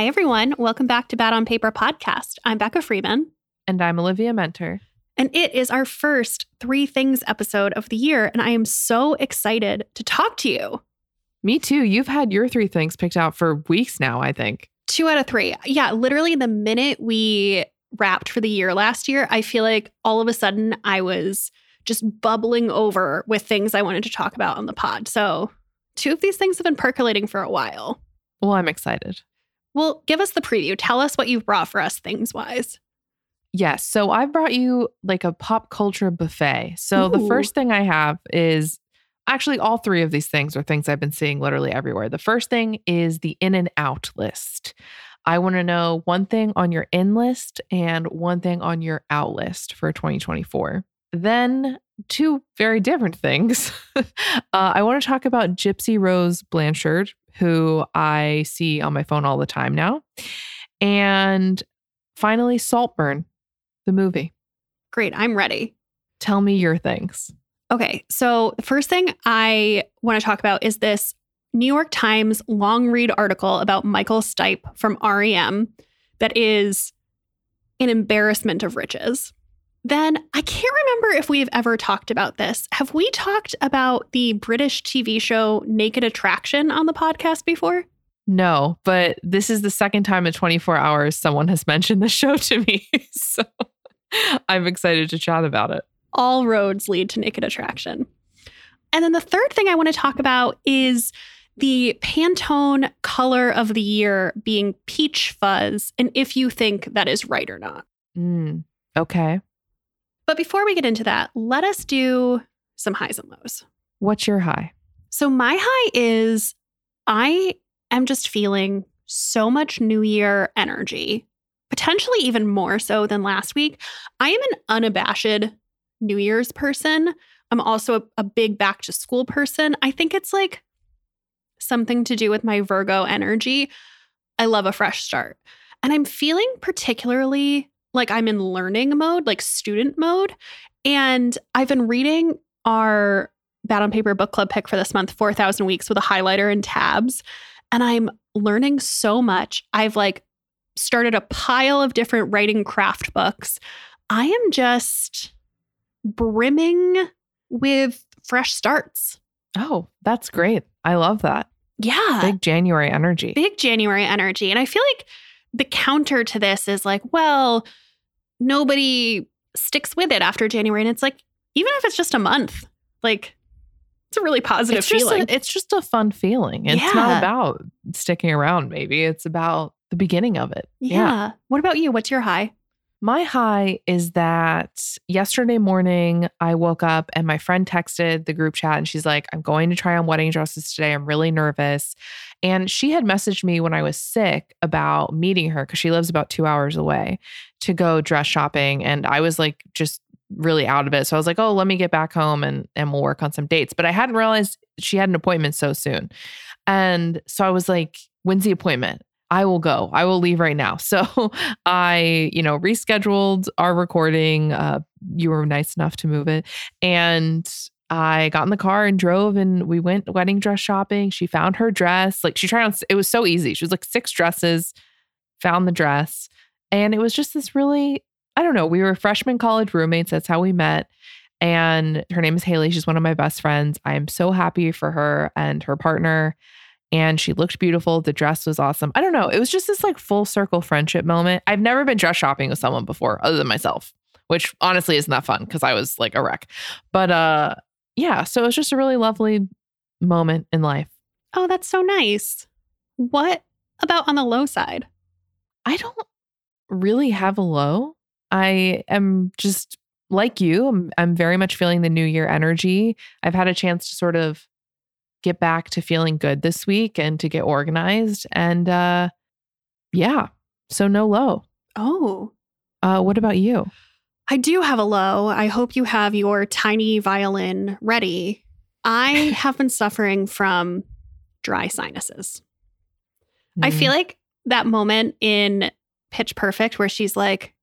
Hi, everyone. Welcome back to Bad on Paper podcast. I'm Becca Freeman. And I'm Olivia Muenter. And it is our first Three Things episode of the year. And I am so excited to talk to you. Me too. You've had your three things picked out for weeks now, I think. Two out of three. Yeah, literally the minute we wrapped for the year last year, I feel like all of a sudden I was just bubbling over with things I wanted to talk about on the pod. So, two of these things have been percolating for a while. Well, I'm excited. Well, give us the preview. Tell us what you've brought for us things wise. Yes. So I've brought you like a pop culture buffet. So Ooh. the first thing I have is actually all three of these things are things I've been seeing literally everywhere. The first thing is the in and out list. I want to know one thing on your in list and one thing on your out list for 2024. Then, two very different things. uh, I want to talk about Gypsy Rose Blanchard, who I see on my phone all the time now. And finally, Saltburn, the movie. Great. I'm ready. Tell me your things. Okay. So, the first thing I want to talk about is this New York Times long read article about Michael Stipe from REM that is an embarrassment of riches. Then I can't remember if we've ever talked about this. Have we talked about the British TV show Naked Attraction on the podcast before? No, but this is the second time in 24 hours someone has mentioned the show to me. so I'm excited to chat about it. All roads lead to Naked Attraction. And then the third thing I want to talk about is the Pantone color of the year being peach fuzz, and if you think that is right or not. Mm, okay. But before we get into that, let us do some highs and lows. What's your high? So, my high is I am just feeling so much New Year energy, potentially even more so than last week. I am an unabashed New Year's person. I'm also a, a big back to school person. I think it's like something to do with my Virgo energy. I love a fresh start. And I'm feeling particularly like I'm in learning mode, like student mode. And I've been reading our Bad on Paper book club pick for this month, 4,000 Weeks with a highlighter and tabs. And I'm learning so much. I've like started a pile of different writing craft books. I am just brimming with fresh starts. Oh, that's great. I love that. Yeah. Big January energy. Big January energy. And I feel like the counter to this is like, well, nobody sticks with it after January. And it's like, even if it's just a month, like it's a really positive it's feeling. A, it's just a fun feeling. It's yeah. not about sticking around, maybe. It's about the beginning of it. Yeah. yeah. What about you? What's your high? My high is that yesterday morning I woke up and my friend texted the group chat and she's like, I'm going to try on wedding dresses today. I'm really nervous. And she had messaged me when I was sick about meeting her because she lives about two hours away to go dress shopping. And I was like, just really out of it. So I was like, oh, let me get back home and, and we'll work on some dates. But I hadn't realized she had an appointment so soon. And so I was like, when's the appointment? I will go. I will leave right now. So I, you know, rescheduled our recording. Uh, you were nice enough to move it. And I got in the car and drove and we went wedding dress shopping. She found her dress. Like she tried on, it was so easy. She was like six dresses, found the dress. And it was just this really, I don't know, we were freshman college roommates. That's how we met. And her name is Haley. She's one of my best friends. I am so happy for her and her partner and she looked beautiful. The dress was awesome. I don't know. It was just this like full circle friendship moment. I've never been dress shopping with someone before other than myself, which honestly isn't that fun because I was like a wreck. But uh yeah, so it was just a really lovely moment in life. Oh, that's so nice. What about on the low side? I don't really have a low. I am just like you. I'm, I'm very much feeling the new year energy. I've had a chance to sort of get back to feeling good this week and to get organized. And uh, yeah, so no low. Oh. Uh, what about you? I do have a low. I hope you have your tiny violin ready. I have been suffering from dry sinuses. Mm. I feel like that moment in Pitch Perfect where she's like,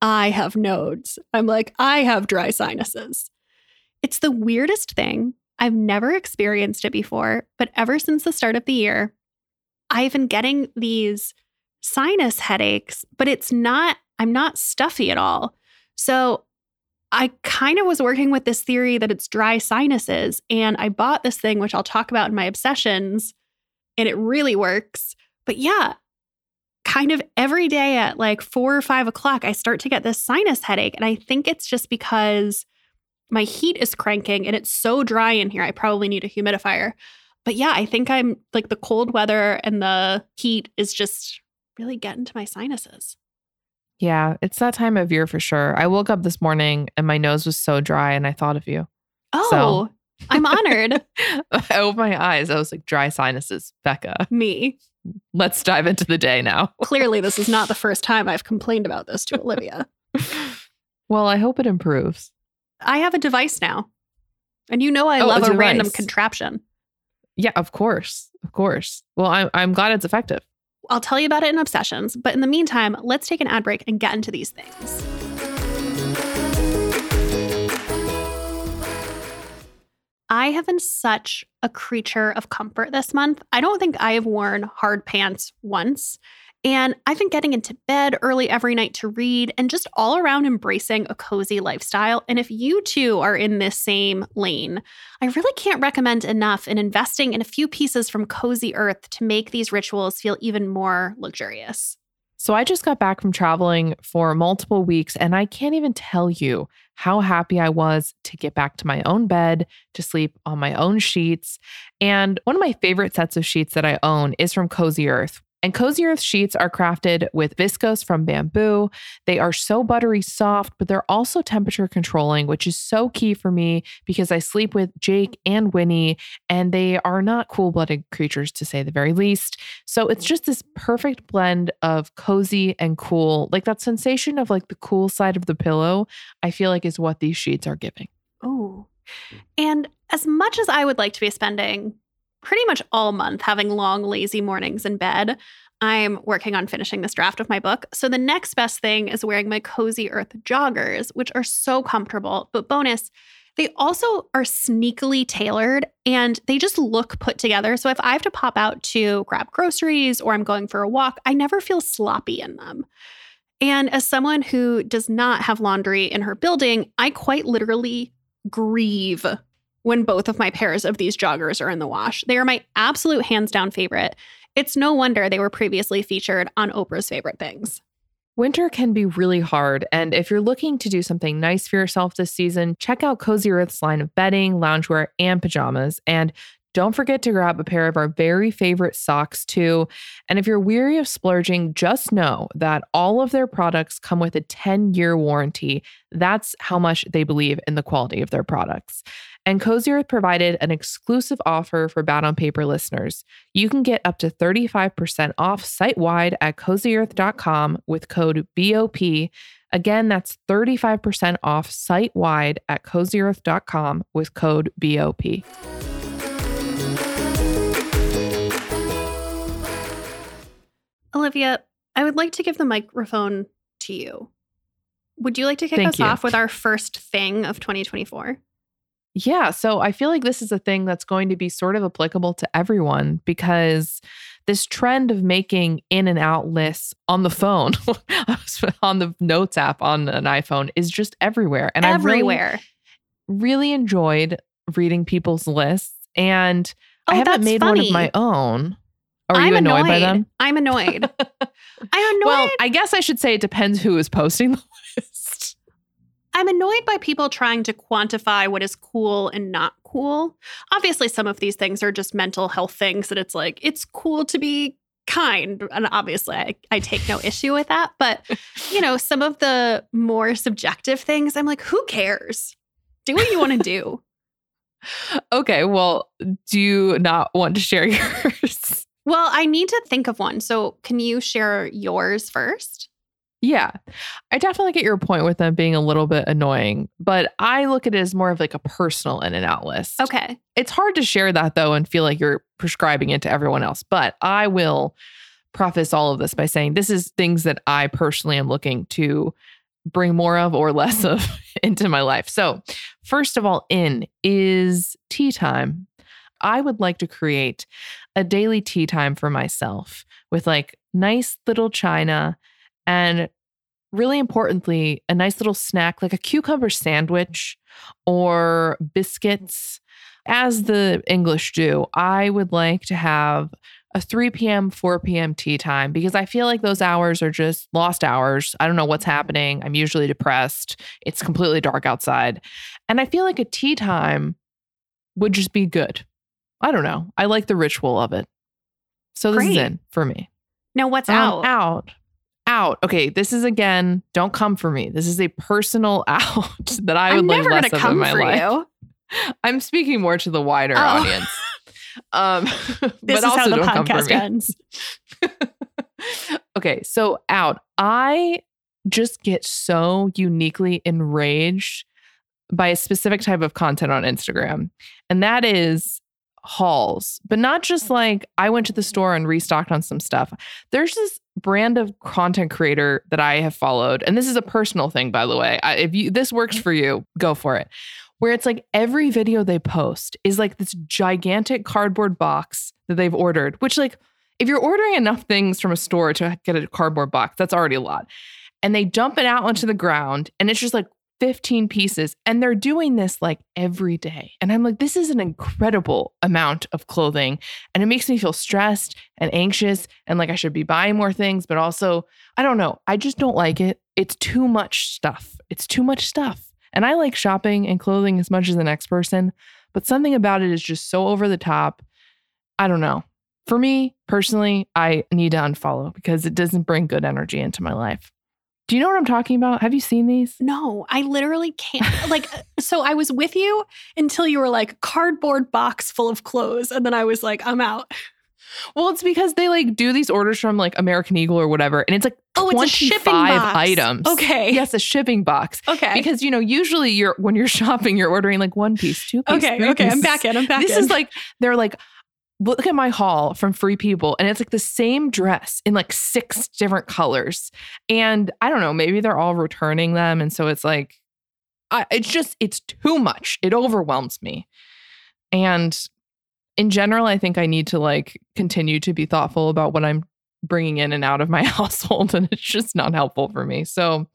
I have nodes. I'm like, I have dry sinuses. It's the weirdest thing. I've never experienced it before, but ever since the start of the year, I've been getting these sinus headaches, but it's not, I'm not stuffy at all. So I kind of was working with this theory that it's dry sinuses. And I bought this thing, which I'll talk about in my obsessions, and it really works. But yeah, kind of every day at like four or five o'clock, I start to get this sinus headache. And I think it's just because my heat is cranking and it's so dry in here. I probably need a humidifier. But yeah, I think I'm like the cold weather and the heat is just really getting to my sinuses. Yeah, it's that time of year for sure. I woke up this morning and my nose was so dry and I thought of you. Oh, so. I'm honored. I opened my eyes. I was like, dry sinuses, Becca. Me. Let's dive into the day now. Clearly, this is not the first time I've complained about this to Olivia. well, I hope it improves. I have a device now. And you know I oh, love a, a random contraption. Yeah, of course. Of course. Well, I'm I'm glad it's effective. I'll tell you about it in Obsessions, but in the meantime, let's take an ad break and get into these things. I have been such a creature of comfort this month. I don't think I have worn hard pants once. And I've been getting into bed early every night to read and just all around embracing a cozy lifestyle. And if you too are in this same lane, I really can't recommend enough in investing in a few pieces from Cozy Earth to make these rituals feel even more luxurious. So I just got back from traveling for multiple weeks, and I can't even tell you how happy I was to get back to my own bed, to sleep on my own sheets. And one of my favorite sets of sheets that I own is from Cozy Earth, and Cozy Earth sheets are crafted with viscose from bamboo. They are so buttery soft, but they're also temperature controlling, which is so key for me because I sleep with Jake and Winnie, and they are not cool blooded creatures to say the very least. So it's just this perfect blend of cozy and cool. Like that sensation of like the cool side of the pillow, I feel like is what these sheets are giving. Oh. And as much as I would like to be spending pretty much all month having long, lazy mornings in bed. I'm working on finishing this draft of my book. So the next best thing is wearing my Cozy Earth joggers, which are so comfortable. But bonus, they also are sneakily tailored and they just look put together. So if I have to pop out to grab groceries or I'm going for a walk, I never feel sloppy in them. And as someone who does not have laundry in her building, I quite literally grieve when both of my pairs of these joggers are in the wash. They are my absolute hands down favorite. It's no wonder they were previously featured on Oprah's favorite things. Winter can be really hard, and if you're looking to do something nice for yourself this season, check out Cozy Earth's line of bedding, loungewear, and pajamas. And don't forget to grab a pair of our very favorite socks too. And if you're weary of splurging, just know that all of their products come with a 10 year warranty. That's how much they believe in the quality of their products. And Cozy Earth provided an exclusive offer for Bad on Paper listeners. You can get up to 35% off site wide at cozyearth.com with code BOP. Again, that's 35% off site wide at cozyearth.com with code BOP. Olivia, I would like to give the microphone to you. Would you like to kick Thank us you. off with our first thing of 2024? Yeah. So I feel like this is a thing that's going to be sort of applicable to everyone because this trend of making in and out lists on the phone, on the notes app on an iPhone is just everywhere. And everywhere. I really, really enjoyed reading people's lists. And oh, I haven't made funny. one of my own. Are I'm you annoyed, annoyed, by them? I'm annoyed. I'm annoyed. Well, I guess I should say it depends who is posting the list. I'm annoyed by people trying to quantify what is cool and not cool. Obviously, some of these things are just mental health things that it's like, it's cool to be kind. And obviously, I, I take no issue with that. But, you know, some of the more subjective things, I'm like, who cares? Do what you want to do. Okay. Well, do you not want to share yours? Well, I need to think of one. So, can you share yours first? Yeah. I definitely get your point with them being a little bit annoying, but I look at it as more of like a personal in and out list. Okay. It's hard to share that though and feel like you're prescribing it to everyone else, but I will preface all of this by saying this is things that I personally am looking to bring more of or less of into my life. So, first of all, in is tea time. I would like to create a daily tea time for myself with like nice little china and really importantly, a nice little snack like a cucumber sandwich or biscuits. As the English do, I would like to have a 3 p.m., 4 p.m. tea time because I feel like those hours are just lost hours. I don't know what's happening. I'm usually depressed. It's completely dark outside. And I feel like a tea time would just be good. I don't know. I like the ritual of it. So this Great. is in for me. Now, what's Um, out? Out. Out. Okay, this is again, don't come for me. This is a personal out that I would I'm like never less gonna of in come my for life. you. I'm speaking more to the wider Oh. audience. Um, This but is also how the don't come for podcast ends. okay, so out. I just get so uniquely enraged by a specific type of content on Instagram, and that is hauls, but not just like I went to the store and restocked on some stuff. There's this brand of content creator that I have followed, and this is a personal thing, by the way. I, if you this works for you, go for it. Where it's like every video they post is like this gigantic cardboard box that they've ordered, which like if you're ordering enough things from a store to get a cardboard box, that's already a lot. And they dump it out onto the ground and it's just like 15 pieces. And they're doing this like every day. And I'm like, this is an incredible amount of clothing. And it makes me feel stressed and anxious and like I should be buying more things. But also, I don't know. I just don't like it. It's too much stuff. It's too much stuff. And I like shopping and clothing as much as the next person. But something about it is just so over the top. I don't know. For me personally, I need to unfollow because it doesn't bring good energy into my life. Do you know what I'm talking about? Have you seen these? No, I literally can't. Like, uh, so I was with you until you were like cardboard box full of clothes, and then I was like, I'm out. Well, it's because they like do these orders from like American Eagle or whatever, and it's like Oh, it's a shipping box. items. Okay. Yes, a shipping box. Okay. Because you know, usually you're when you're shopping, you're ordering like one piece, two piece. okay. Okay. I'm back in. I'm back this in. is like they're like look at my haul from free people and it's like the same dress in like six different colors and i don't know maybe they're all returning them and so it's like I, it's just it's too much it overwhelms me and in general i think i need to like continue to be thoughtful about what i'm bringing in and out of my household and it's just not helpful for me so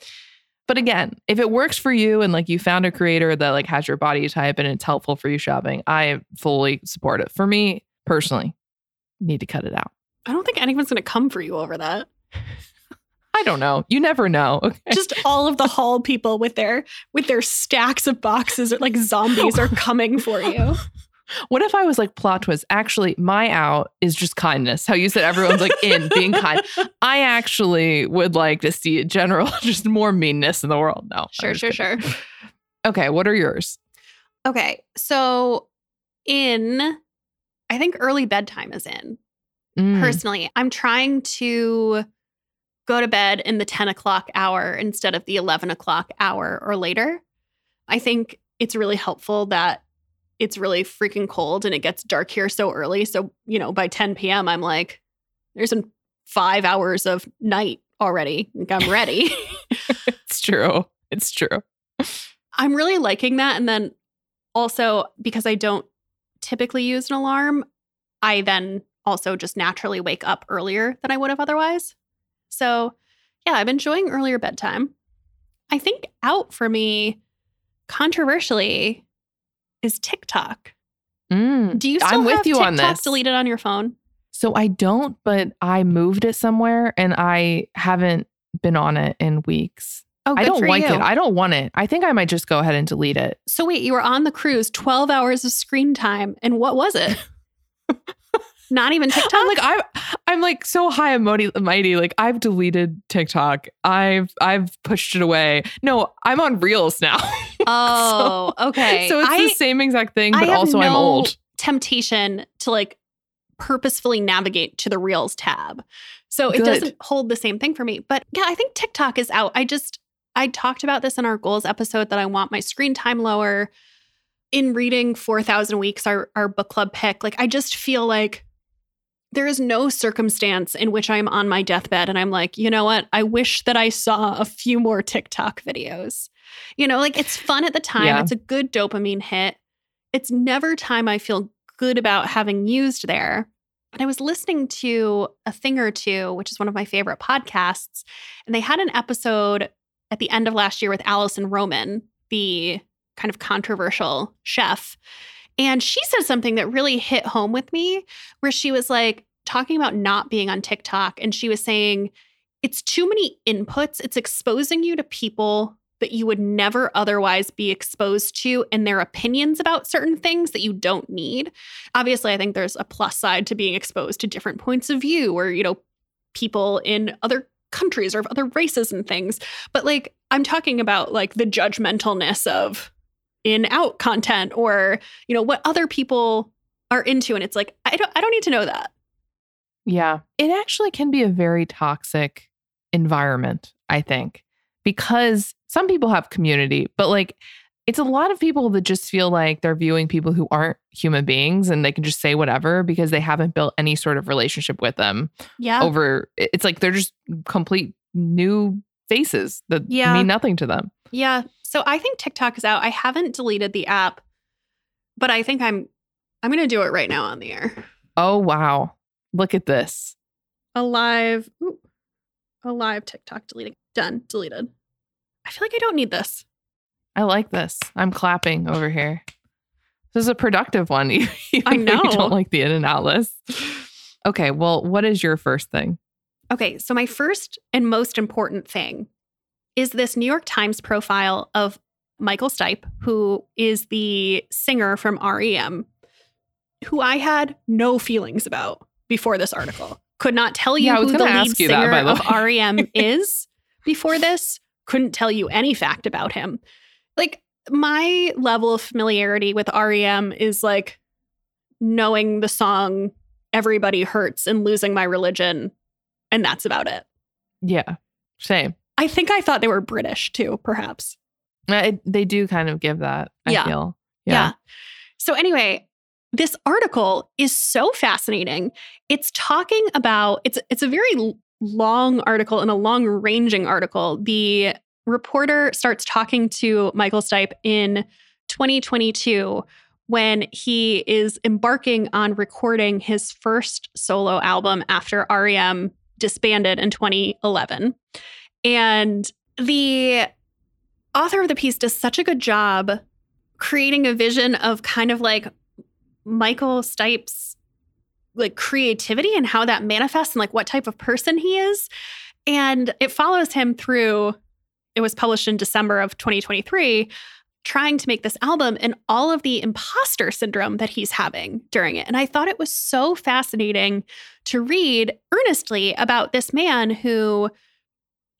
but again, if it works for you and like you found a creator that like has your body type and it's helpful for you shopping, I fully support it. For me personally, need to cut it out. I don't think anyone's going to come for you over that. I don't know. You never know. Okay. Just all of the haul people with their with their stacks of boxes are like zombies are coming for you. What if I was like plot twist? Actually, my out is just kindness. How you said everyone's like in being kind. I actually would like to see in general just more meanness in the world. No. Sure, sure, kidding. sure. Okay, what are yours? Okay. So in I think early bedtime is in. Mm. Personally, I'm trying to go to bed in the 10 o'clock hour instead of the 11 o'clock hour or later. I think it's really helpful that it's really freaking cold and it gets dark here so early. So, you know, by 10 p.m., I'm like, there's some five hours of night already. Like, I'm ready. it's true. It's true. I'm really liking that. And then also, because I don't typically use an alarm, I then also just naturally wake up earlier than I would have otherwise. So, yeah, I'm enjoying earlier bedtime. I think out for me, controversially, is TikTok. Mm. Do you still I'm with have you TikTok on this. deleted on your phone? So I don't, but I moved it somewhere and I haven't been on it in weeks. Oh, I don't like you. it. I don't want it. I think I might just go ahead and delete it. so wait, you were on the cruise, 12 hours of screen time, and what was it? Not even TikTok? I'm like I'm I'm like so high and mighty. Like I've deleted TikTok. I've I've pushed it away. No, I'm on Reels now. oh, okay. so it's I- the same exact thing, but also I'm no old. Temptation to like purposefully navigate to the Reels tab. So it Good. doesn't hold the same thing for me. But yeah, I think TikTok is out. I just, I talked about this in our goals episode that I want my screen time lower. In reading 4,000 Weeks, our, our book club pick, like I just feel like there is no circumstance in which I'm on my deathbed and I'm like, you know what? I wish that I saw a few more TikTok videos. You know, like it's fun at the time, Yeah. it's a good dopamine hit. It's never time I feel good about having used there. And I was listening to A Thing or Two, which is one of my favorite podcasts. And they had an episode at the end of last year with Alison Roman, the kind of controversial chef. And she said something that really hit home with me, where she was like talking about not being on TikTok. And she was saying, it's too many inputs. It's exposing you to people that you would never otherwise be exposed to and their opinions about certain things that you don't need. Obviously, I think there's a plus side to being exposed to different points of view or, you know, people in other countries or of other races and things. But like, I'm talking about like the judgmentalness of in out content or, you know, what other people are into. And it's like, I don't, I don't need to know that. Yeah. It actually can be a very toxic environment, I think, because some people have community, but like it's a lot of people that just feel like they're viewing people who aren't human beings and they can just say whatever because they haven't built any sort of relationship with them. Yeah. Over it's like they're just complete new faces that Yeah. mean nothing to them. Yeah. So I think TikTok is out. I haven't deleted the app, but I think I'm I'm going to do it right now on the air. Oh wow. Look at this. A live ooh, a live TikTok deleting. Done. Deleted. I feel like I don't need this. I like this. I'm clapping over here. This is a productive one. I though You know. don't like the in and out list. Okay. Well, what is your first thing? Okay, so my first and most important thing is this New York Times profile of Michael Stipe, who is the singer from REM, who I had no feelings about before this article. Could not tell you Yeah, who the lead that, singer the of. REM is before this. Couldn't tell you any fact about him. Like my level of familiarity with REM is like knowing the song Everybody Hurts and Losing My Religion, and that's about it. Yeah. Same. I think I thought they were British too, perhaps. It- they do kind of give that. I Yeah. feel. Yeah. So, anyway, this article is so fascinating. It's talking about it's it's a very long article and a long ranging article. The reporter starts talking to Michael Stipe in 2022 when he is embarking on recording his first solo album after REM disbanded in 2011. And the author of the piece does such a good job creating a vision of kind of like Michael Stipe's like creativity and how that manifests and like what type of person he is. And it follows him through, it was published in December of 2023, trying to make this album and all of the imposter syndrome that he's having during it. And I thought it was so fascinating to read earnestly about this man who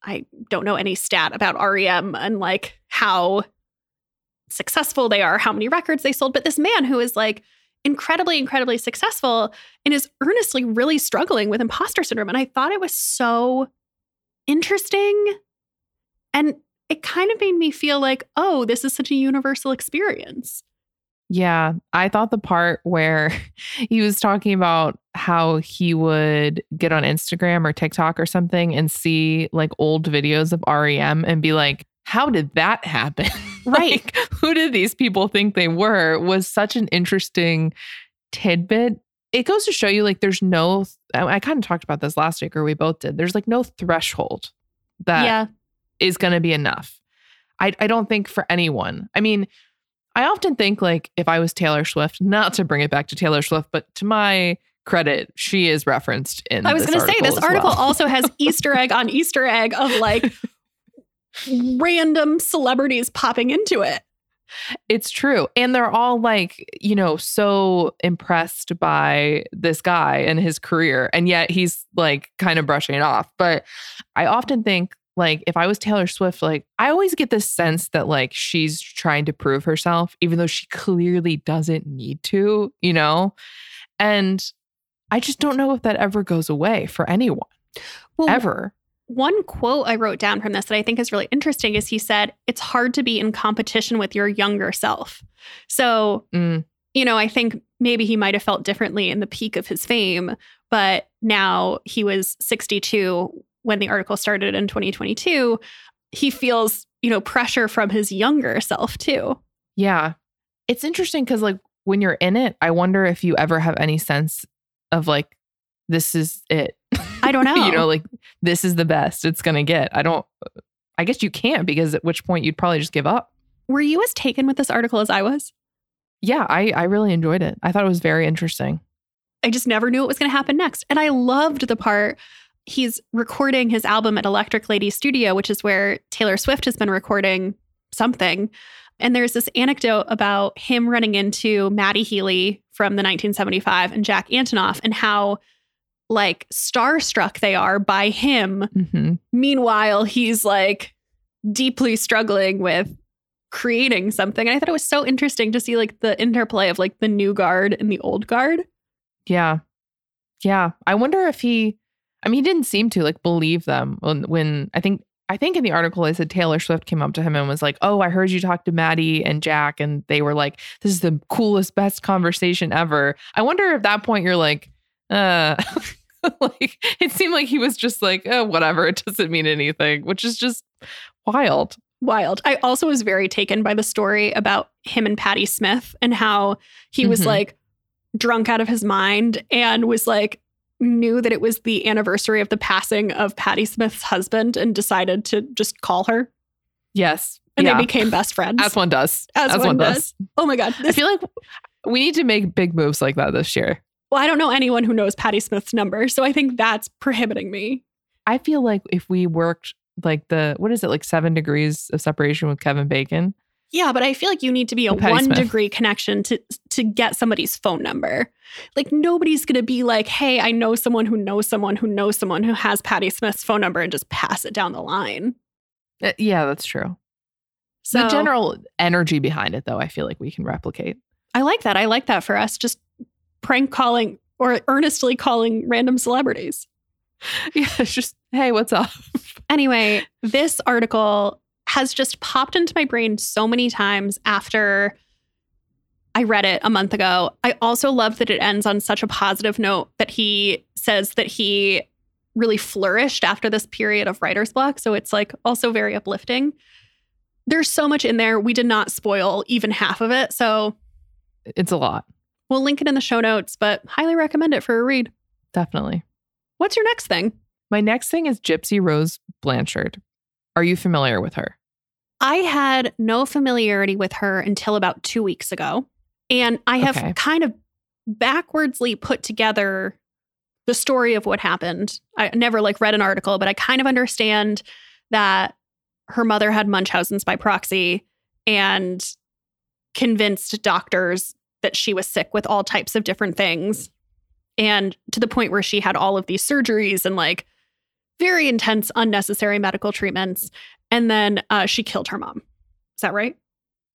I don't know any stat about REM and like how successful they are, how many records they sold, but this man who is like incredibly, incredibly successful and is earnestly really struggling with imposter syndrome. And I thought it was so interesting. And it kind of made me feel like, oh, this is such a universal experience. Yeah. I thought the part where he was talking about how he would get on Instagram or TikTok or something and see like old videos of REM and be like, how did that happen? Right. like, who did these people think they were? Was such an interesting tidbit. It goes to show you like there's no, I, kind of talked about this last week, or we both did. There's like no threshold that yeah. is going to be enough. I, I don't think for anyone. I mean, I often think like if I was Taylor Swift, not to bring it back to Taylor Swift, but to my credit, she is referenced in. I was going to say, this article well. also has Easter egg on Easter egg of like random celebrities popping into it. It's true. And they're all like, you know, so impressed by this guy and his career. And yet he's like kind of brushing it off. But I often think, like, if I was Taylor Swift, like, I always get this sense that like she's trying to prove herself, even though she clearly doesn't need to, you know? And I just don't know if that ever goes away for anyone, Well, ever. one quote I wrote down from this that I think is really interesting is he said, It's hard to be in competition with your younger self. So, Mm, you know, I think maybe he might have felt differently in the peak of his fame, but now he was 62 when the article started in 2022. He feels, you know, pressure from his younger self too. Yeah. It's interesting because, like, when you're in it, I wonder if you ever have any sense of like, this is it. I don't know. you know, like this is the best it's going to get. I don't, I guess you can't because at which point you'd probably just give up. Were you as taken with this article as I was? Yeah, I, I really enjoyed it. I thought it was very interesting. I just never knew what was going to happen next. And I loved the part he's recording his album at Electric Lady Studio, which is where Taylor Swift has been recording something. And there's this anecdote about him running into Matty Healy from the 1975 and Jack Antonoff and how like starstruck they are by him. Mm-hmm. Meanwhile, he's like deeply struggling with creating something. And I thought it was so interesting to see like the interplay of like the new guard and the old guard. Yeah. Yeah. I wonder if he, I mean, he didn't seem to like believe them when, when I think, I think in the article I said Taylor Swift came up to him and was like, Oh, I heard you talk to Matty and Jack. And they were like, This is the coolest, best conversation ever. I wonder if at that point you're like, uh, like it seemed like he was just like, oh, whatever. It doesn't mean anything, which is just wild. Wild. I also was very taken by the story about him and Patti Smith and how he was Mhm. like drunk out of his mind and was like knew that it was the anniversary of the passing of Patti Smith's husband and decided to just call her Yes. and yeah. they became best friends. As one does. As one does. oh my god. I feel like we need to make big moves like that this year. well, I don't know anyone who knows Patti Smith's number, so I think that's prohibiting me. I feel like if we worked like the what is it like seven degrees of separation with Kevin Bacon? Yeah, but I feel like you need to be a Patti one Smith. degree connection to to get somebody's phone number. Like nobody's gonna be like, "Hey, I know someone who knows someone who knows someone who has Patti Smith's phone number," and just pass it down the line. Uh, yeah, that's true. So the general energy behind it, though, I feel like we can replicate. I like that. I like that for us. Just prank calling or earnestly calling random celebrities. Yeah, it's just hey, what's up? Anyway, this article has just popped into my brain so many times after I read it a month ago. I also love that it ends on such a positive note that he says that he really flourished after this period of writer's block. So it's like also very uplifting. There's so much in there. We did not spoil even half of it. So It's a lot, we'll link it in the show notes, but highly recommend it for a read. definitely. What's your next thing? My next thing is Gypsy Rose Blanchard. Are you familiar with her? I had no familiarity with her until about two weeks ago. And I have Okay. kind of backwardsly put together the story of what happened. I never like read an article, but I kind of understand that her mother had Munchausen's by proxy and convinced doctors that she was sick with all types of different things. And to the point where she had all of these surgeries and like very intense, unnecessary medical treatments. And then uh, she killed her mom. Is that right?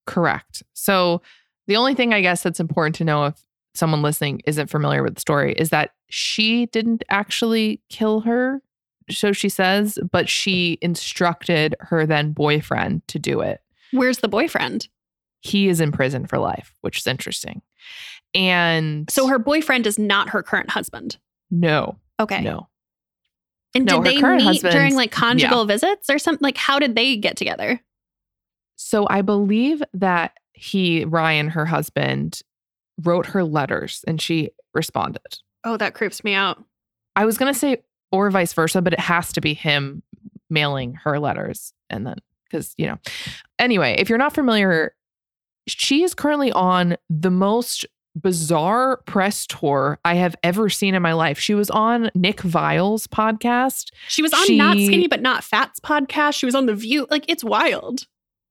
Correct. So, the only thing I guess that's important to know if someone listening isn't familiar with the story is that she didn't actually kill her, so she says, but she instructed her then boyfriend to do it. Where's the boyfriend? He is in prison for life, which is interesting. And So her boyfriend is not her current husband. no, Okay. no. And No, did they meet husband- during like conjugal visits or something? Like, how did they get together? So I believe that he, Ryan, her husband, wrote her letters and she responded. Oh, that creeps me out. I was going to say, or vice versa, but it has to be him mailing her letters. And then, because, you know, anyway, if you're not familiar, she is currently on the most bizarre press tour I have ever seen in my life. She was on Nick Viall's podcast. She was on She- Not Skinny But Not Fat's podcast. She was on The View. Like, it's wild.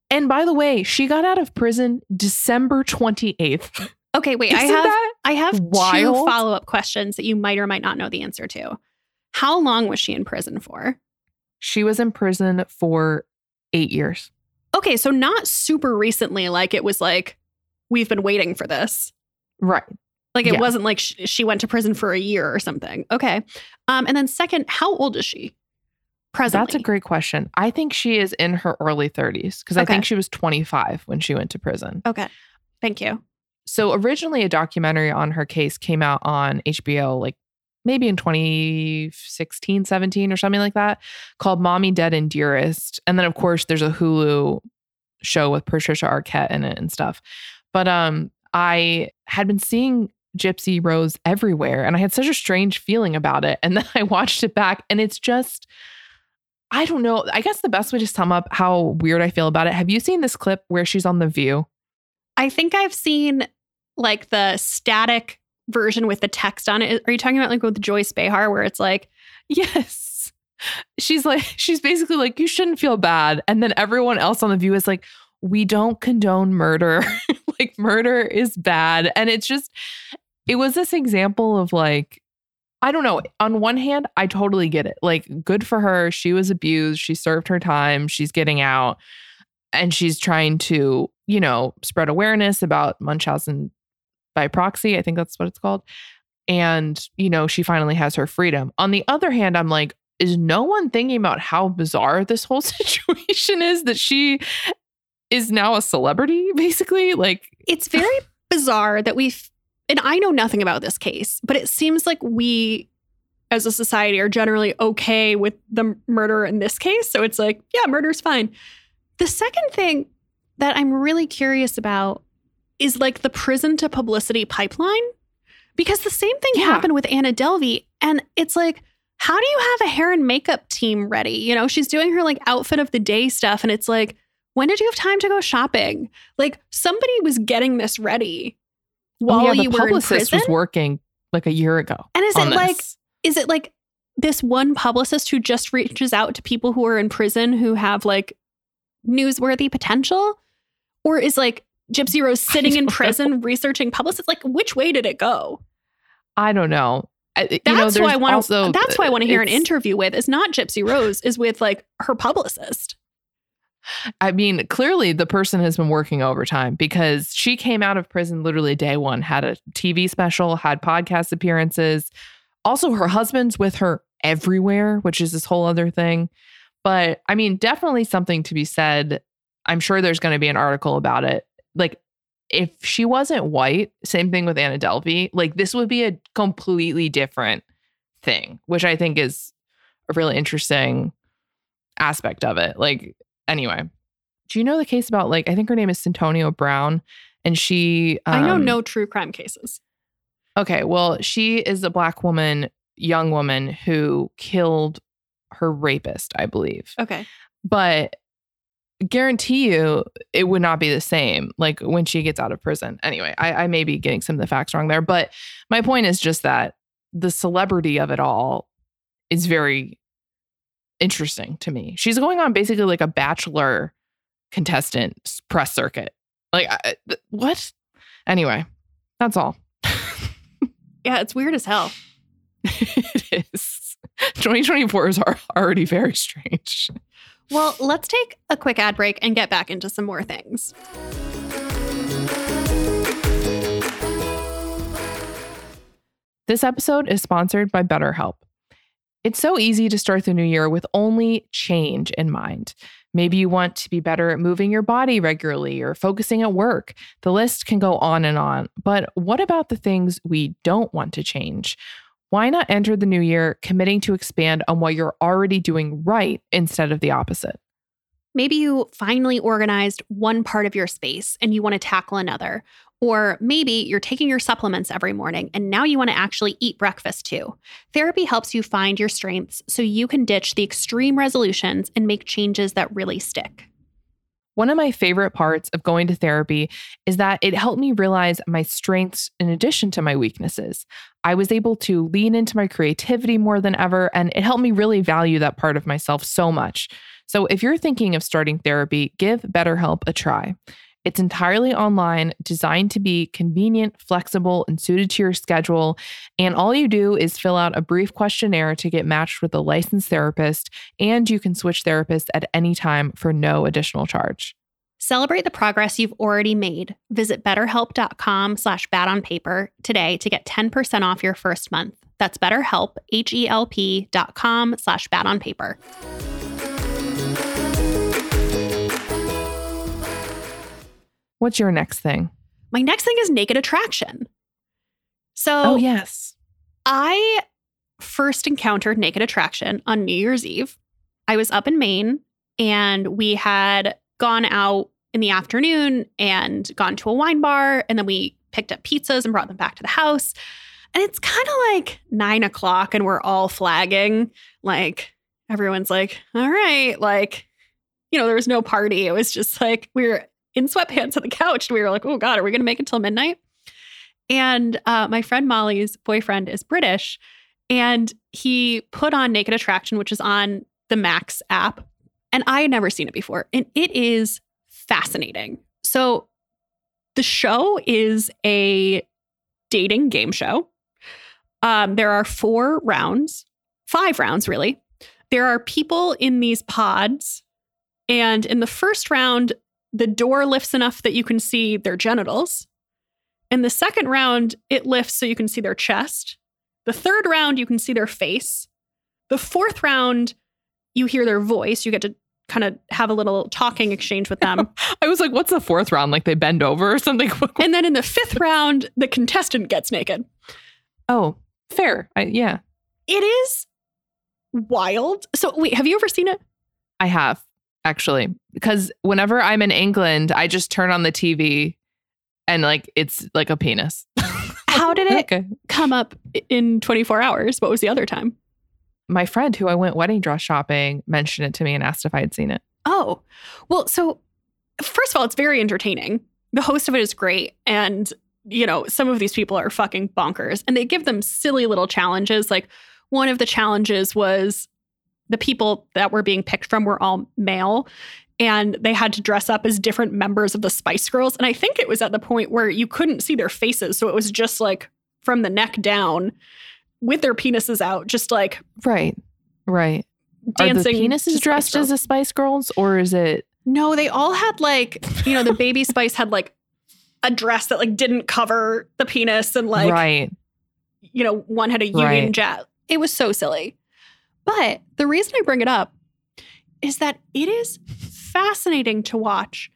And by the way, she got out of prison December 28th. Okay, wait. I Isn't have I have two follow up questions that you might or might not know the answer to. How long was she in prison for? She was in prison for eight years. Okay, so not super recently. Like it was like we've been waiting for this. Right. Like it Yeah. wasn't like sh- she went to prison for a year or something. Okay. Um, and then second, how old is she? Presently. That's a great question. I think she is in her early 30s because I think she was 25 when she went to prison. Okay. Thank you. So originally, a documentary on her case came out on HBO, like maybe in 2016, 17 or something like that, called Mommy Dead and Dearest. And then, of course, there's a Hulu show with Patricia Arquette in it and stuff. But um, I had been seeing Gypsy Rose everywhere and I had such a strange feeling about it. And then I watched it back and it's just, I don't know. I guess the best way to sum up how weird I feel about it. Have you seen this clip where she's on The View? I think I've seen like the static version with the text on it. Are you talking about like with Joyce Behar where it's like, yes. She's like, she's basically like, you shouldn't feel bad. And then everyone else on The View is like, we don't condone murder. like, murder is bad. And it's just, it was this example of like, I don't know. On one hand, I totally get it. Like, good for her. She was abused. She served her time. She's getting out and she's trying to, you know, spread awareness about Munchausen by proxy. I think that's what it's called. And, you know, she finally has her freedom. On the other hand, I'm like, is no one thinking about how bizarre this whole situation is that she is now a celebrity, basically? Like, it's very bizarre that we've and I know nothing about this case, but it seems like we as a society are generally okay with the murder in this case. So it's like, yeah, murder's fine. The second thing that I'm really curious about is like the prison to publicity pipeline. Because the same thing yeah. happened with Anna Delvey. And it's like, how do you have a hair and makeup team ready? You know, she's doing her like outfit of the day stuff. And it's like, when did you have time to go shopping? Like somebody was getting this ready while oh, yeah, you were in prison. was working like a year ago. And is it this. like is it like this one publicist who just reaches out to people who are in prison who have like newsworthy potential? Or is like Gypsy Rose sitting in prison know. researching publicists? Like which way did it go? I don't know. I, that's know, why I want to. That's why I want to hear an interview with. Is not Gypsy Rose. Is with like her publicist. I mean, clearly the person has been working overtime because she came out of prison literally day one, had a TV special, had podcast appearances. Also, her husband's with her everywhere, which is this whole other thing. But I mean, definitely something to be said. I'm sure there's going to be an article about it. Like, if she wasn't white, same thing with Anna Delvey, like, this would be a completely different thing, which I think is a really interesting aspect of it. Like, Anyway, do you know the case about like I think her name is Santonio Brown, and she? Um, I know um, no true crime cases. Okay, well, she is a black woman, young woman who killed her rapist, I believe. Okay, but guarantee you it would not be the same like when she gets out of prison. Anyway, I, I may be getting some of the facts wrong there, but my point is just that the celebrity of it all is very interesting to me. She's going on basically like a bachelor contestant press circuit. Like, I, th- what? Anyway, that's all. yeah, it's weird as hell. it is. 2024 is already very strange. Well, let's take a quick ad break and get back into some more things. This episode is sponsored by BetterHelp. It's so easy to start the new year with only change in mind. Maybe you want to be better at moving your body regularly or focusing at work. The list can go on and on. But what about the things we don't want to change? Why not enter the new year committing to expand on what you're already doing right instead of the opposite? Maybe you finally organized one part of your space and you want to tackle another. Or maybe you're taking your supplements every morning and now you want to actually eat breakfast too. Therapy helps you find your strengths so you can ditch the extreme resolutions and make changes that really stick. One of my favorite parts of going to therapy is that it helped me realize my strengths in addition to my weaknesses. I was able to lean into my creativity more than ever, and it helped me really value that part of myself so much. So, if you're thinking of starting therapy, give BetterHelp a try. It's entirely online, designed to be convenient, flexible, and suited to your schedule. And all you do is fill out a brief questionnaire to get matched with a licensed therapist, and you can switch therapists at any time for no additional charge. Celebrate the progress you've already made. Visit betterhelp.com slash bad on paper today to get 10% off your first month. That's betterhelp, H-E-L-P dot com slash bad on paper. What's your next thing? My next thing is naked attraction. So, oh, yes. I first encountered naked attraction on New Year's Eve. I was up in Maine and we had gone out in the afternoon and gone to a wine bar. And then we picked up pizzas and brought them back to the house. And it's kind of like nine o'clock and we're all flagging. Like everyone's like, all right, like, you know, there was no party. It was just like we were in sweatpants on the couch. We were like, oh God, are we going to make it till midnight? And uh, my friend Molly's boyfriend is British. And he put on Naked Attraction, which is on the Max app. And I had never seen it before. And it is fascinating. So the show is a dating game show. Um, there are four rounds, five rounds, really. There are people in these pods. And in the first round, the door lifts enough that you can see their genitals. In the second round, it lifts so you can see their chest. The third round, you can see their face. The fourth round, you hear their voice. You get to kind of have a little talking exchange with them. I was like, what's the fourth round? Like they bend over or something? and then in the fifth round, the contestant gets naked. Oh, fair. I, yeah. It is wild. So, wait, have you ever seen it? I have actually, because whenever I'm in England, I just turn on the TV and like it's like a penis. How did it okay. come up in 24 hours? What was the other time? My friend who I went wedding dress shopping mentioned it to me and asked if I had seen it. Oh, well, so first of all, it's very entertaining. The host of it is great. And, you know, some of these people are fucking bonkers and they give them silly little challenges. Like one of the challenges was the people that were being picked from were all male and they had to dress up as different members of the Spice Girls. And I think it was at the point where you couldn't see their faces. So it was just like from the neck down with their penises out, just like. Right. Right. Dancing. Are the penises dressed as the Spice Girls or is it. No, they all had like, you know, the baby Spice had like a dress that like didn't cover the penis and like. Right. You know, one had a Union right. Jack. It was so silly. But the reason I bring it up is that it is fascinating to watch.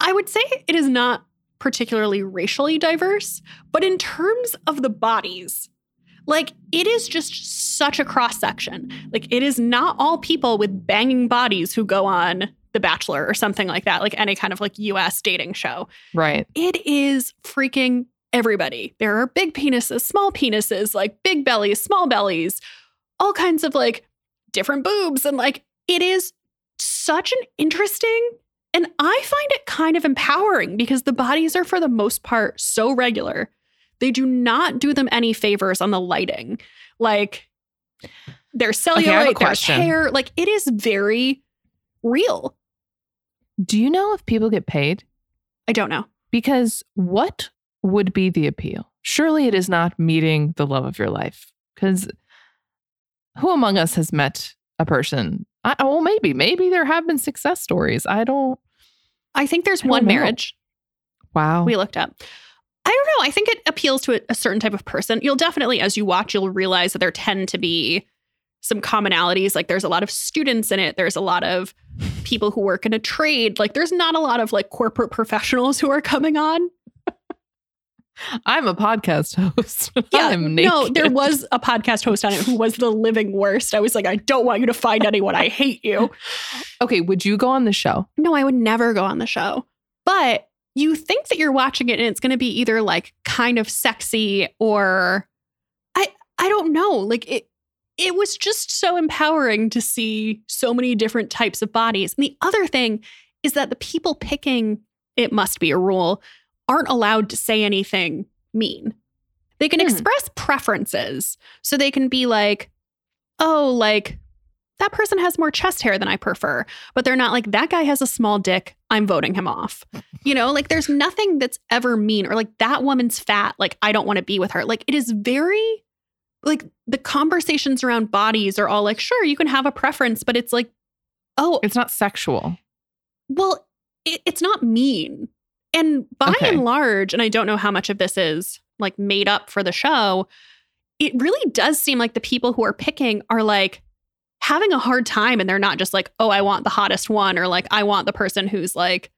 I would say it is not particularly racially diverse, but in terms of the bodies, like it is just such a cross section. Like it is not all people with banging bodies who go on The Bachelor or something like that, like any kind of like US dating show. Right. It is freaking everybody. There are big penises, small penises, like big bellies, small bellies, all kinds of like different boobs and like it is such an interesting and I find it kind of empowering because the bodies are, for the most part, so regular. They do not do them any favors on the lighting. Like their cellulite, okay, their hair, like it is very real. Do you know if people get paid? I don't know. Because what would be the appeal? Surely it is not meeting the love of your life. Because who among us has met a person I, oh, well, maybe, maybe there have been success stories. I don't. I think there's I one marriage. Wow. We looked up. I don't know. I think it appeals to a, a certain type of person. You'll definitely, as you watch, you'll realize that there tend to be some commonalities. Like there's a lot of students in it. There's a lot of people who work in a trade. Like there's not a lot of like corporate professionals who are coming on. I'm a podcast host. Yeah, no, there was a podcast host on it who was the living worst. I was like, I don't want you to find anyone. I hate you. Okay, would you go on the show? No, I would never go on the show. But you think that you're watching it and it's going to be either like kind of sexy or I I don't know. Like it it was just so empowering to see so many different types of bodies. And the other thing is that the people picking it must be a rule aren't allowed to say anything mean. They can hmm. express preferences. So they can be like, oh, like that person has more chest hair than I prefer. But they're not like, that guy has a small dick. I'm voting him off. You know, like there's nothing that's ever mean or like that woman's fat. Like I don't want to be with her. Like it is very, like the conversations around bodies are all like, sure, you can have a preference, but it's like, oh, it's not sexual. Well, it, it's not mean. And by okay. and large, and I don't know how much of this is like made up for the show, it really does seem like the people who are picking are like having a hard time and they're not just like, oh, I want the hottest one or like, I want the person who's like,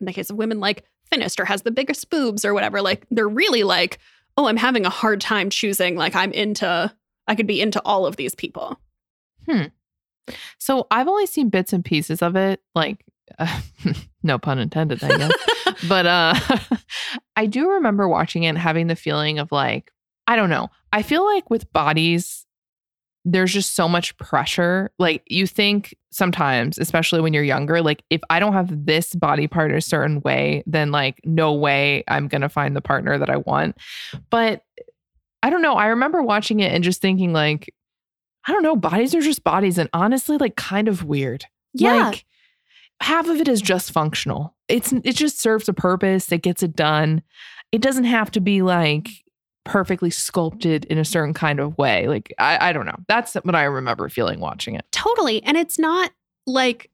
in the case of women, like thinnest or has the biggest boobs or whatever. Like, they're really like, oh, I'm having a hard time choosing. Like, I'm into, I could be into all of these people. Hmm. So I've only seen bits and pieces of it. Like, uh, no pun intended, I guess. but uh, I do remember watching it and having the feeling of like, I don't know. I feel like with bodies, there's just so much pressure. Like you think sometimes, especially when you're younger, like if I don't have this body part a certain way, then like no way I'm going to find the partner that I want. But I don't know. I remember watching it and just thinking like I don't know, bodies are just bodies and honestly like kind of weird. Yeah. Like half of it is just functional. It's it just serves a purpose. It gets it done. It doesn't have to be like perfectly sculpted in a certain kind of way. Like I, I don't know. That's what I remember feeling watching it. Totally. And it's not like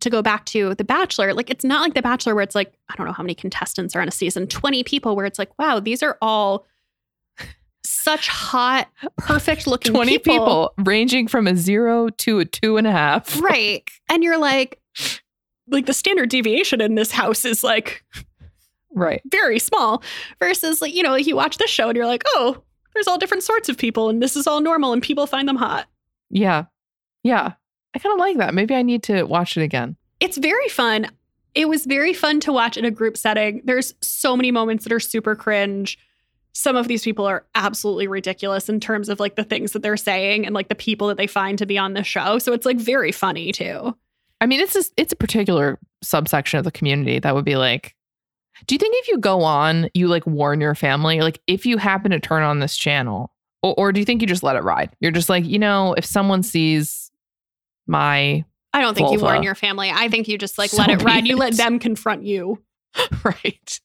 to go back to The Bachelor, like it's not like The Bachelor where it's like, I don't know how many contestants are on a season, 20 people where it's like, wow, these are all such hot, perfect looking 20 people. people ranging from a zero to a two and a half. Right. And you're like, like the standard deviation in this house is like Right. very small versus like, you know, like you watch this show and you're like, oh, there's all different sorts of people and this is all normal and people find them hot. Yeah. Yeah. I kind of like that. Maybe I need to watch it again. It's very fun. It was very fun to watch in a group setting. There's so many moments that are super cringe. Some of these people are absolutely ridiculous in terms of like the things that they're saying and like the people that they find to be on the show. So it's like very funny too. I mean, it's just, it's a particular subsection of the community that would be like, do you think if you go on, you like warn your family? Like, if you happen to turn on this channel, or, or do you think you just let it ride? You're just like, you know, if someone sees my I don't think you warn your family. I think you just like So let it ride. You let them confront you. right.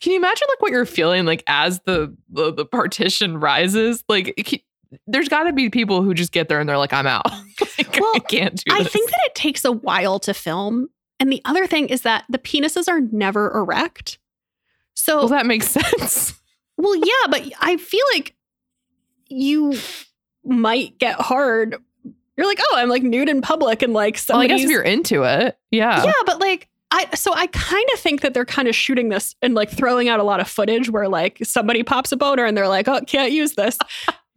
Can you imagine like what you're feeling like as the the, the partition rises? Like, it there's got to be people who just get there and they're like, I'm out. Like, Well, I can't do I this. think that it takes a while to film. And the other thing is that the penises are never erect. So, well, that makes sense. well, yeah, but I feel like you might get hard. You're like, oh, I'm like nude in public and like Well, I guess if you're into it, yeah. yeah, but like, I so I kind of think that they're kind of shooting this and like throwing out a lot of footage where like somebody pops a boner and they're like, oh, can't use this.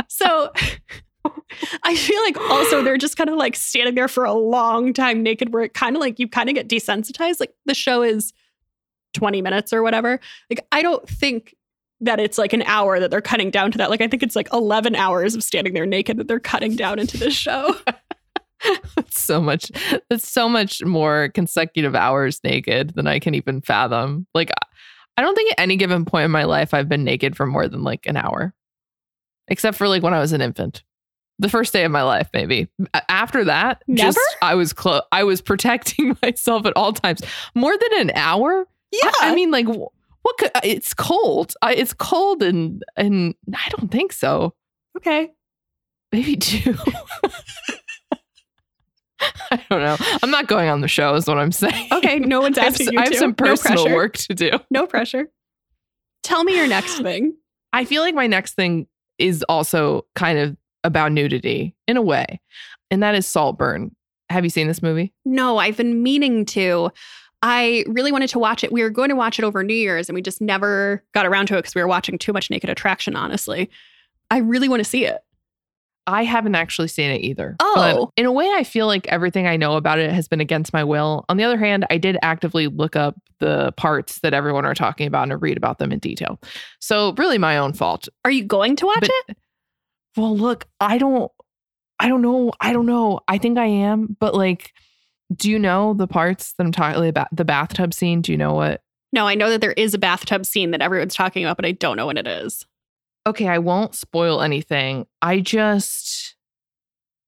So I feel like also they're just kind of like standing there for a long time naked, where it kind of like you kind of get desensitized. Like the show is 20 minutes or whatever. Like I don't think that it's like an hour that they're cutting down to that. Like I think it's like 11 hours of standing there naked that they're cutting down into this show. That's so much. That's so much more consecutive hours naked than I can even fathom. Like, I- I don't think at any given point in my life I've been naked for more than like an hour, except for like when I was an infant. The first day of my life, maybe. After that, just Never? I was close. I was protecting myself at all times. More than an hour. yeah. I, I mean, like, what? Could, uh, it's cold. I, it's cold, and and I don't think so. okay. Maybe two. I don't know. I'm not going on the show, is what I'm saying. Okay. No one's I have, asking s- you I have some no personal pressure. work to do. No pressure. Tell me your next thing. I feel like my next thing is also kind of about nudity in a way, and that is Saltburn. Have you seen this movie? No, I've been meaning to. I really wanted to watch it. We were going to watch it over New Year's and we just never got around to it because we were watching too much Naked Attraction, honestly. I really want to see it. I haven't actually seen it either. Oh. But in a way, I feel like everything I know about it has been against my will. On the other hand, I did actively look up the parts that everyone are talking about and read about them in detail. So, really, my own fault. Are you going to watch But- it? Well, look, I don't I don't know. I don't know. I think I am, but like do you know the parts that I'm talking about the bathtub scene? Do you know what? No, I know that there is a bathtub scene that everyone's talking about, but I don't know what it is. Okay, I won't spoil anything. I just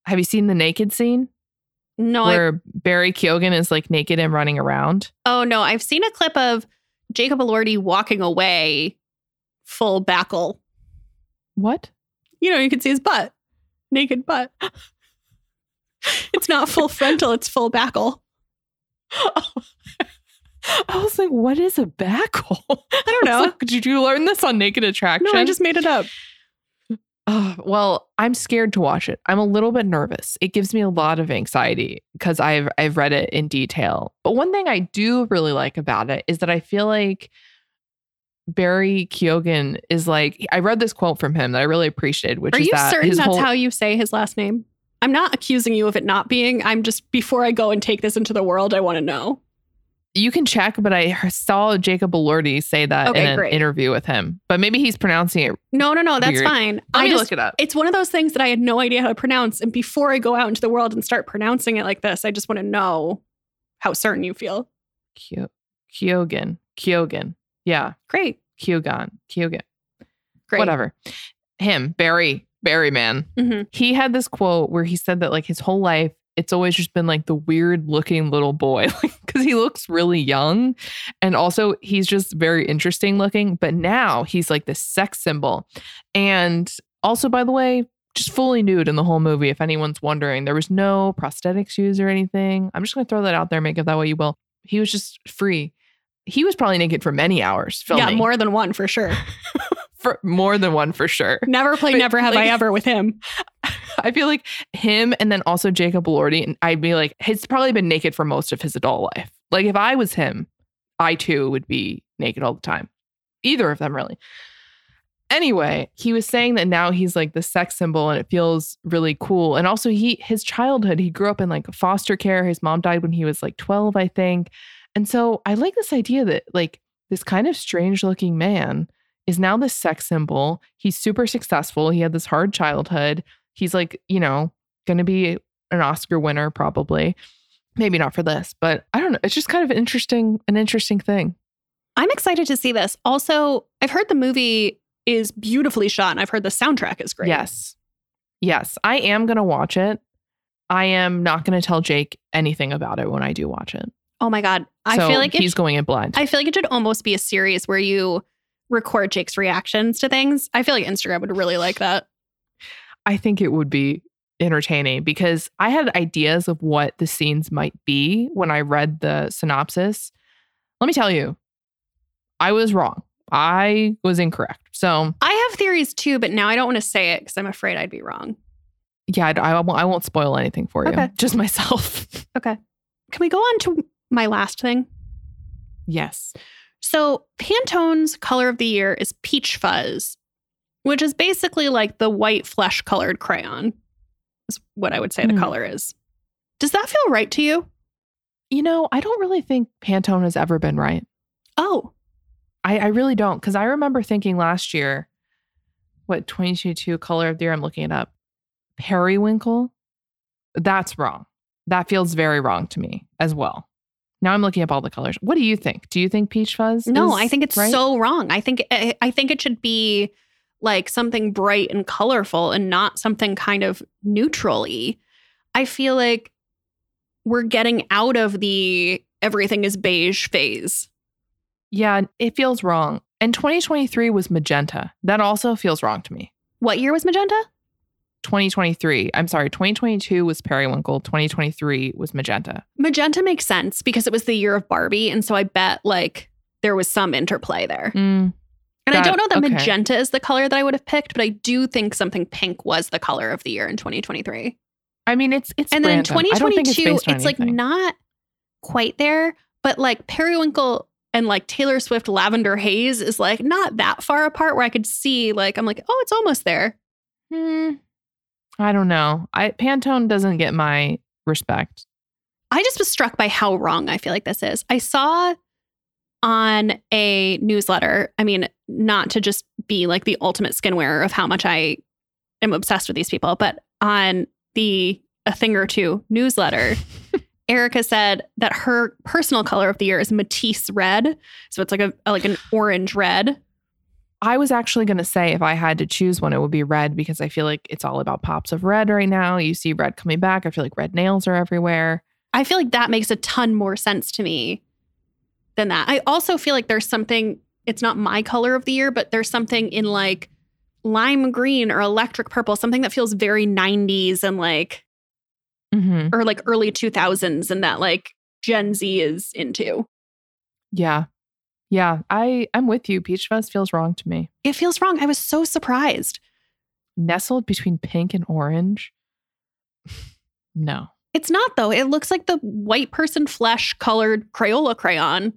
Have you seen the naked scene No, I, where Barry Keoghan is like naked and running around? oh no, I've seen a clip of Jacob Elordi walking away full backle. What? You know, you can see his butt, naked butt. it's not full frontal, it's full backle. Oh. I was like, what is a backle? I don't know. Did you learn this on Naked Attraction? No, I just made it up. Oh, well, I'm scared to watch it. I'm a little bit nervous. It gives me a lot of anxiety because I've I've read it in detail. But one thing I do really like about it is that I feel like Barry Keoghan is like I read this quote from him that I really appreciated, which Are is you that certain that's whole, how you say his last name? I'm not accusing you of it not being. I'm just before I go and take this into the world, I want to know. You can check, but I saw Jacob Elordi say that Okay, in an great. interview with him. But maybe he's pronouncing it. No, no, no, that's Weird. fine. Let I me just, look it up. it's one of those things that I had no idea how to pronounce. And before I go out into the world and start pronouncing it like this, I just want to know how certain you feel. Kyo- Kyogen. Kyogen. Yeah. Great. Kyogan. Kyogen. Great. Whatever. Him, Barry, Barry man. Mhm. He had this quote where he said that like his whole life, it's always just been like the weird looking little boy because he looks really young. And also, he's just very interesting looking. But now he's like the sex symbol. And also, by the way, just fully nude in the whole movie. If anyone's wondering, there was no prosthetics used or anything. I'm just going to throw that out there, make it that way you will. He was just free. He was probably naked for many hours filming. Yeah, more than one for sure. for more than one for sure. Never play But, Never Have I Ever with him. I feel like him and then also Jacob Elordi, and I'd be like, he's probably been naked for most of his adult life. Like if I was him, I too would be naked all the time. Either of them, really. Anyway, he was saying that now he's like the sex symbol and it feels really cool. And also he his childhood, he grew up in like foster care. His mom died when he was like 12, I think. And so I like this idea that like this kind of strange looking man is now this sex symbol. He's super successful. He had this hard childhood. He's like, you know, going to be an Oscar winner probably. Maybe not for this, but I don't know. It's just kind of interesting, an interesting thing. I'm excited to see this. Also, I've heard the movie is beautifully shot and I've heard the soundtrack is great. Yes. Yes. I am going to watch it. I am not going to tell Jake anything about it when I do watch it. Oh my God. I So feel like he's it, going in blind. I feel like it should almost be a series where you record Jake's reactions to things. I feel like Instagram would really like that. I think it would be entertaining because I had ideas of what the scenes might be when I read the synopsis. Let me tell you, I was wrong. I was incorrect. So, I have theories too, but now I don't want to say it because I'm afraid I'd be wrong. yeah, I, I, won't, I won't spoil anything for you. Okay. Just myself. Okay. Can we go on to my last thing? yes. So, Pantone's color of the year is peach fuzz, which is basically like the white flesh colored crayon, is what I would say the Hmm. color is. Does that feel right to you? You know, I don't really think Pantone has ever been right. Oh, I, I really don't. Because I remember thinking last year, what 2022 color of the year? I'm looking it up. Periwinkle. That's wrong. That feels very wrong to me as well. Now I'm looking up all the colors. What do you think? Do you think peach fuzz? no, I think it's right? so wrong. I think I think it should be like something bright and colorful and not something kind of neutrally. I feel like we're getting out of the everything is beige phase. Yeah, it feels wrong. And 2023 was magenta. That also feels wrong to me. What year was magenta? 2023. I'm sorry, 2022 was periwinkle. 2023 was magenta. Magenta makes sense because it was the year of Barbie. And so I bet like there was some interplay there. Mm, And I don't know that okay. magenta is the color that I would have picked, but I do think something pink was the color of the year in 2023. I mean, it's it's and then in random. I 2022, it's, on like not quite there, but like periwinkle and like Taylor Swift lavender haze is like not that far apart where I could see like I'm like, oh, it's almost there. Hmm. I don't know. I Pantone doesn't get my respect. I just was struck by how wrong I feel like this is. I saw on a newsletter, I mean, not to just be like the ultimate skin wearer of how much I am obsessed with these people, but on the A Thing or Two newsletter, Erica said that her personal color of the year is Matisse red. So it's like a like an orange red. I was actually going to say if I had to choose one, it would be red because I feel like it's all about pops of red right now. You see red coming back. I feel like red nails are everywhere. I feel like that makes a ton more sense to me than that. I also feel like there's something, it's not my color of the year, but there's something in like lime green or electric purple, something that feels very 90s and like, hmm or like early 2000s and that like Gen Z is into. Yeah. Yeah. I, I'm with you. Peach Fuzz feels wrong to me. It feels wrong. I was so surprised. Nestled between pink and orange. no. It's not though. It looks like the white person flesh colored Crayola crayon.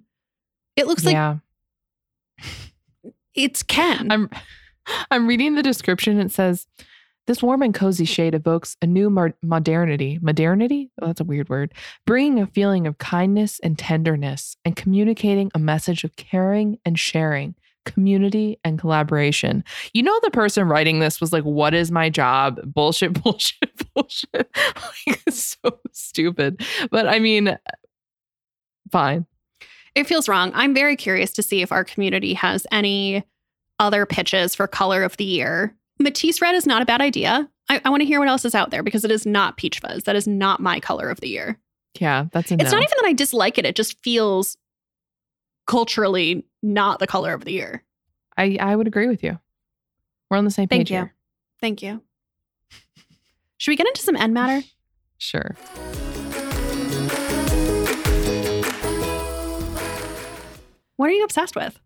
It looks like yeah. it's Ken. I'm I'm reading the description. It says This warm and cozy shade evokes a new mar- modernity. Modernity? Oh, that's a weird word. Bringing a feeling of kindness and tenderness and communicating a message of caring and sharing, community and collaboration. You know, the person writing this was like, What is my job? Bullshit, bullshit, bullshit. like, it's so stupid. But I mean, fine. It feels wrong. I'm very curious to see if our community has any other pitches for color of the year. Matisse red is not a bad idea. I, I want to hear what else is out there because it is not peach fuzz. That is not my color of the year. Yeah, that's a It's not even that I dislike it. It just feels culturally not the color of the year. I, I would agree with you. We're on the same Thank page you. here. Thank you. Should we get into some end matter? Sure. What are you obsessed with?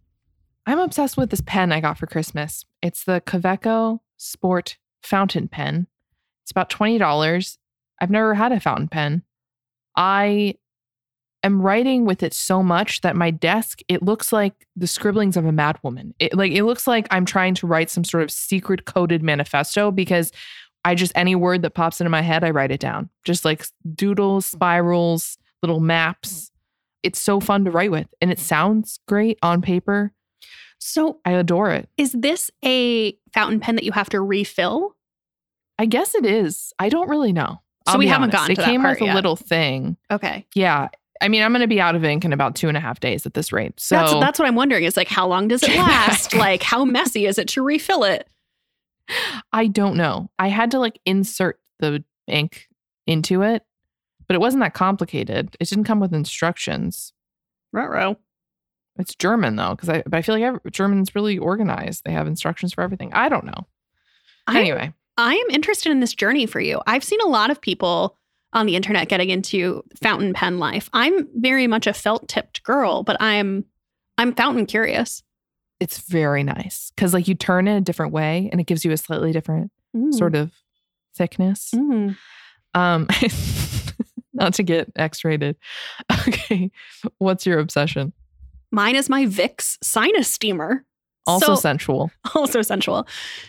I'm obsessed with this pen I got for Christmas. It's the Kaweco Sport fountain pen. It's about $20. I've never had a fountain pen. I am writing with it so much that my desk, it looks like the scribblings of a madwoman. It like it looks like I'm trying to write some sort of secret coded manifesto because I just any word that pops into my head, I write it down. Just like doodles, spirals, little maps. It's so fun to write with and it sounds great on paper. So, I adore it. is this a fountain pen that you have to refill? I guess it is. I don't really know. So I'll we haven't honest. gotten It came with a little thing. Okay. Yeah. I mean, I'm going to be out of ink in about two and a half days at this rate. So that's that's what I'm wondering is like how long does it last? like how messy is it to refill it? I don't know. I had to like insert the ink into it, but it wasn't that complicated. It didn't come with instructions. Ruh-roh. It's German though, because I but I feel like every, German's really organized. They have instructions for everything. I don't know. I'm- Anyway, I am interested in this journey for you. I've seen a lot of people on the internet getting into fountain pen life. I'm very much a felt tipped girl, but I'm I'm fountain curious. it's very nice because like you turn it a different way and it gives you a slightly different sort of thickness. Mm. Um, not to get X-rated. Okay, what's your obsession? Mine is my Vicks sinus steamer. Also So- sensual. also sensual.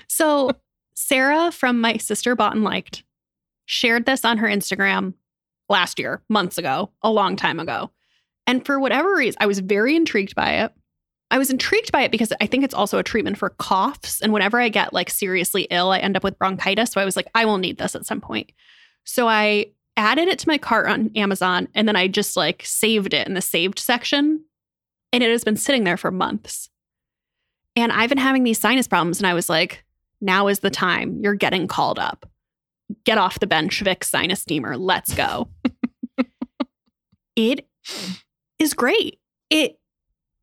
So Sarah from my sister bought and liked shared this on her Instagram last year, months ago, a long time ago. And for whatever reason, I was very intrigued by it. I was intrigued by it because I think it's also a treatment for coughs. And whenever I get like seriously ill, I end up with bronchitis. So I was like, I will need this at some point. So I added it to my cart on Amazon and then I just like saved it in the saved section. And it has been sitting there for months. And I've been having these sinus problems. And I was like, now is the time. You're getting called up. Get off the bench, Vicks sinus steamer. Let's go. it is great. It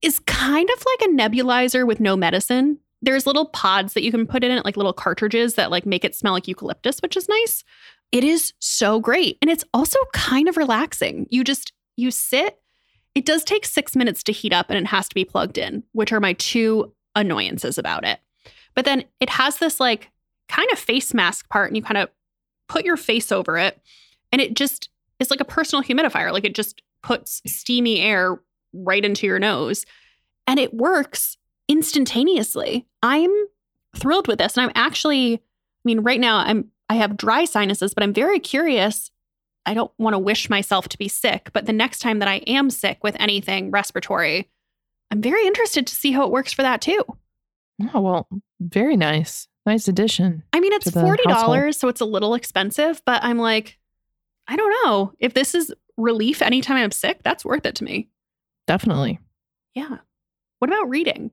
is kind of like a nebulizer with no medicine. There's little pods that you can put in it, like little cartridges that like make it smell like eucalyptus, which is nice. It is so great. And it's also kind of relaxing. You just you sit. It does take 6 minutes to heat up and it has to be plugged in, which are my two annoyances about it. But then it has this like kind of face mask part and you kind of put your face over it and it just is like a personal humidifier. Like it just puts steamy air right into your nose and it works instantaneously. I'm thrilled with this and I'm actually I mean right now I'm I have dry sinuses but I'm very curious. I don't want to wish myself to be sick, but the next time that I am sick with anything respiratory, I'm very interested to see how it works for that too. Oh well, very nice. Nice addition. I mean, it's to the forty household. dollars, so it's a little expensive. But I'm like, I don't know if this is relief anytime I'm sick. That's worth it to me. Definitely. Yeah. What about reading?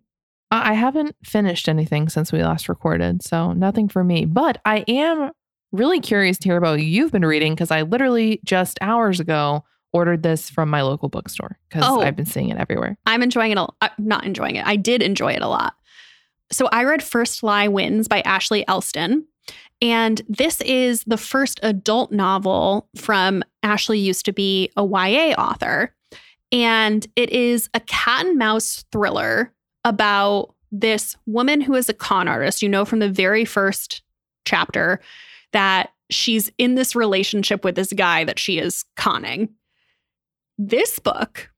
I haven't finished anything since we last recorded, so nothing for me. But I am really curious to hear about what you've been reading because I literally just hours ago ordered this from my local bookstore because Oh. I've been seeing it everywhere. I'm enjoying it. A, uh, not enjoying it. I did enjoy it a lot. So I read First Lie Wins by Ashley Elston. And this is the first adult novel from Ashley used to be a YA author. And it is a cat and mouse thriller about this woman who is a con artist. You know from the very first chapter that she's in this relationship with this guy that she is conning. This book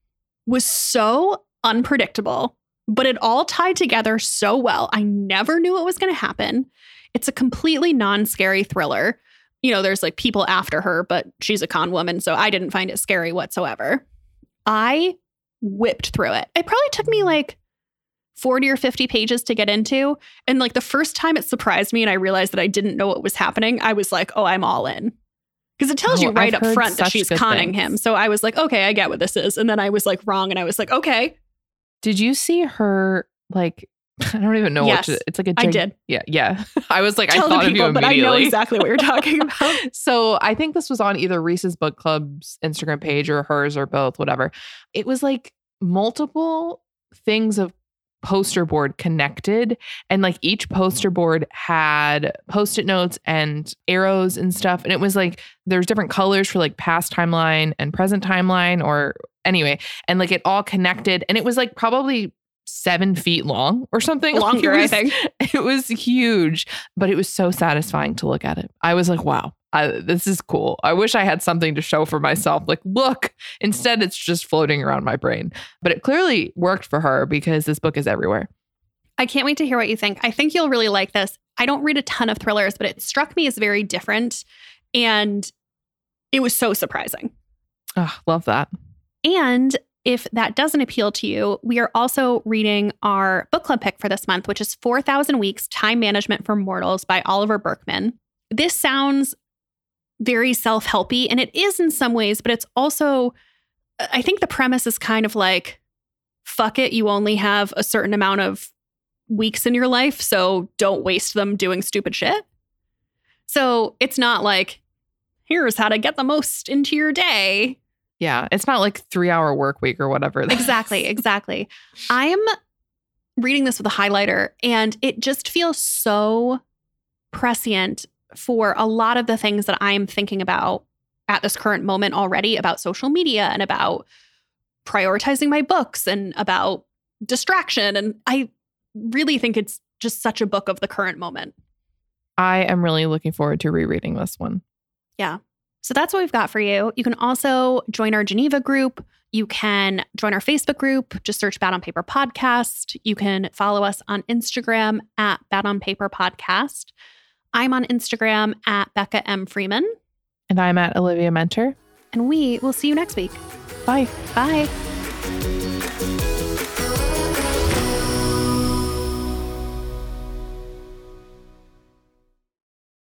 was so unpredictable but it all tied together so well. I never knew what was going to happen. It's a completely non scary thriller. You know, there's like people after her, but she's a con woman. So I didn't find it scary whatsoever. I whipped through it. It probably took me like 40 or 50 pages to get into. And like the first time it surprised me and I realized that I didn't know what was happening, I was like, oh, I'm all in. Because it tells Oh, you right I've up front that she's conning things. him. So I was like, okay, I get what this is. And then I was like wrong. And I was like, okay, Did you see her like I don't even know Yes, what to, it's like a I gig- did. Yeah, yeah. I was like, Tell I thought the people, of you but I know exactly what you're talking about. so I think this was on either Reese's Book Club's Instagram page or hers or both, whatever. It was like multiple things of poster board connected. And like each poster board had post-it notes and arrows and stuff. And it was like there's different colors for like past timeline and present timeline or anyway. And like it all connected. And it was like probably seven feet long or something. Longer, it I think. it was huge, but it was so satisfying to look at it. I was like, wow, I, this is cool. I wish I had something to show for myself. Like, look, instead, it's just floating around my brain. But it clearly worked for her because this book is everywhere. I can't wait to hear what you think. I think you'll really like this. I don't read a ton of thrillers, but it struck me as very different. And it was so surprising. Oh, love that. And if that doesn't appeal to you, we are also reading our book club pick for this month, which is 4,000 Weeks Time Management for Mortals by Oliver Burkeman. This sounds very self helpy, and it is in some ways, but it's also, I think the premise is kind of like, fuck it, you only have a certain amount of weeks in your life, so don't waste them doing stupid shit. So it's not like, here's how to get the most into your day. Yeah. It's not like three hour work week or whatever. Exactly, is. exactly. I'm reading this with a highlighter and it just feels so prescient for a lot of the things that I'm thinking about at this current moment already about social media and about prioritizing my books and about distraction. And I really think it's just such a book of the current moment. I am really looking forward to rereading this one. Yeah. So that's what we've got for you. You can also join our Geneva group. You can join our Facebook group. Just search Bad on Paper Podcast. You can follow us on Instagram at Bad on Paper Podcast. I'm on Instagram at Becca M. Freeman. And I'm at Olivia Muenter. And we will see you next week. Bye. Bye.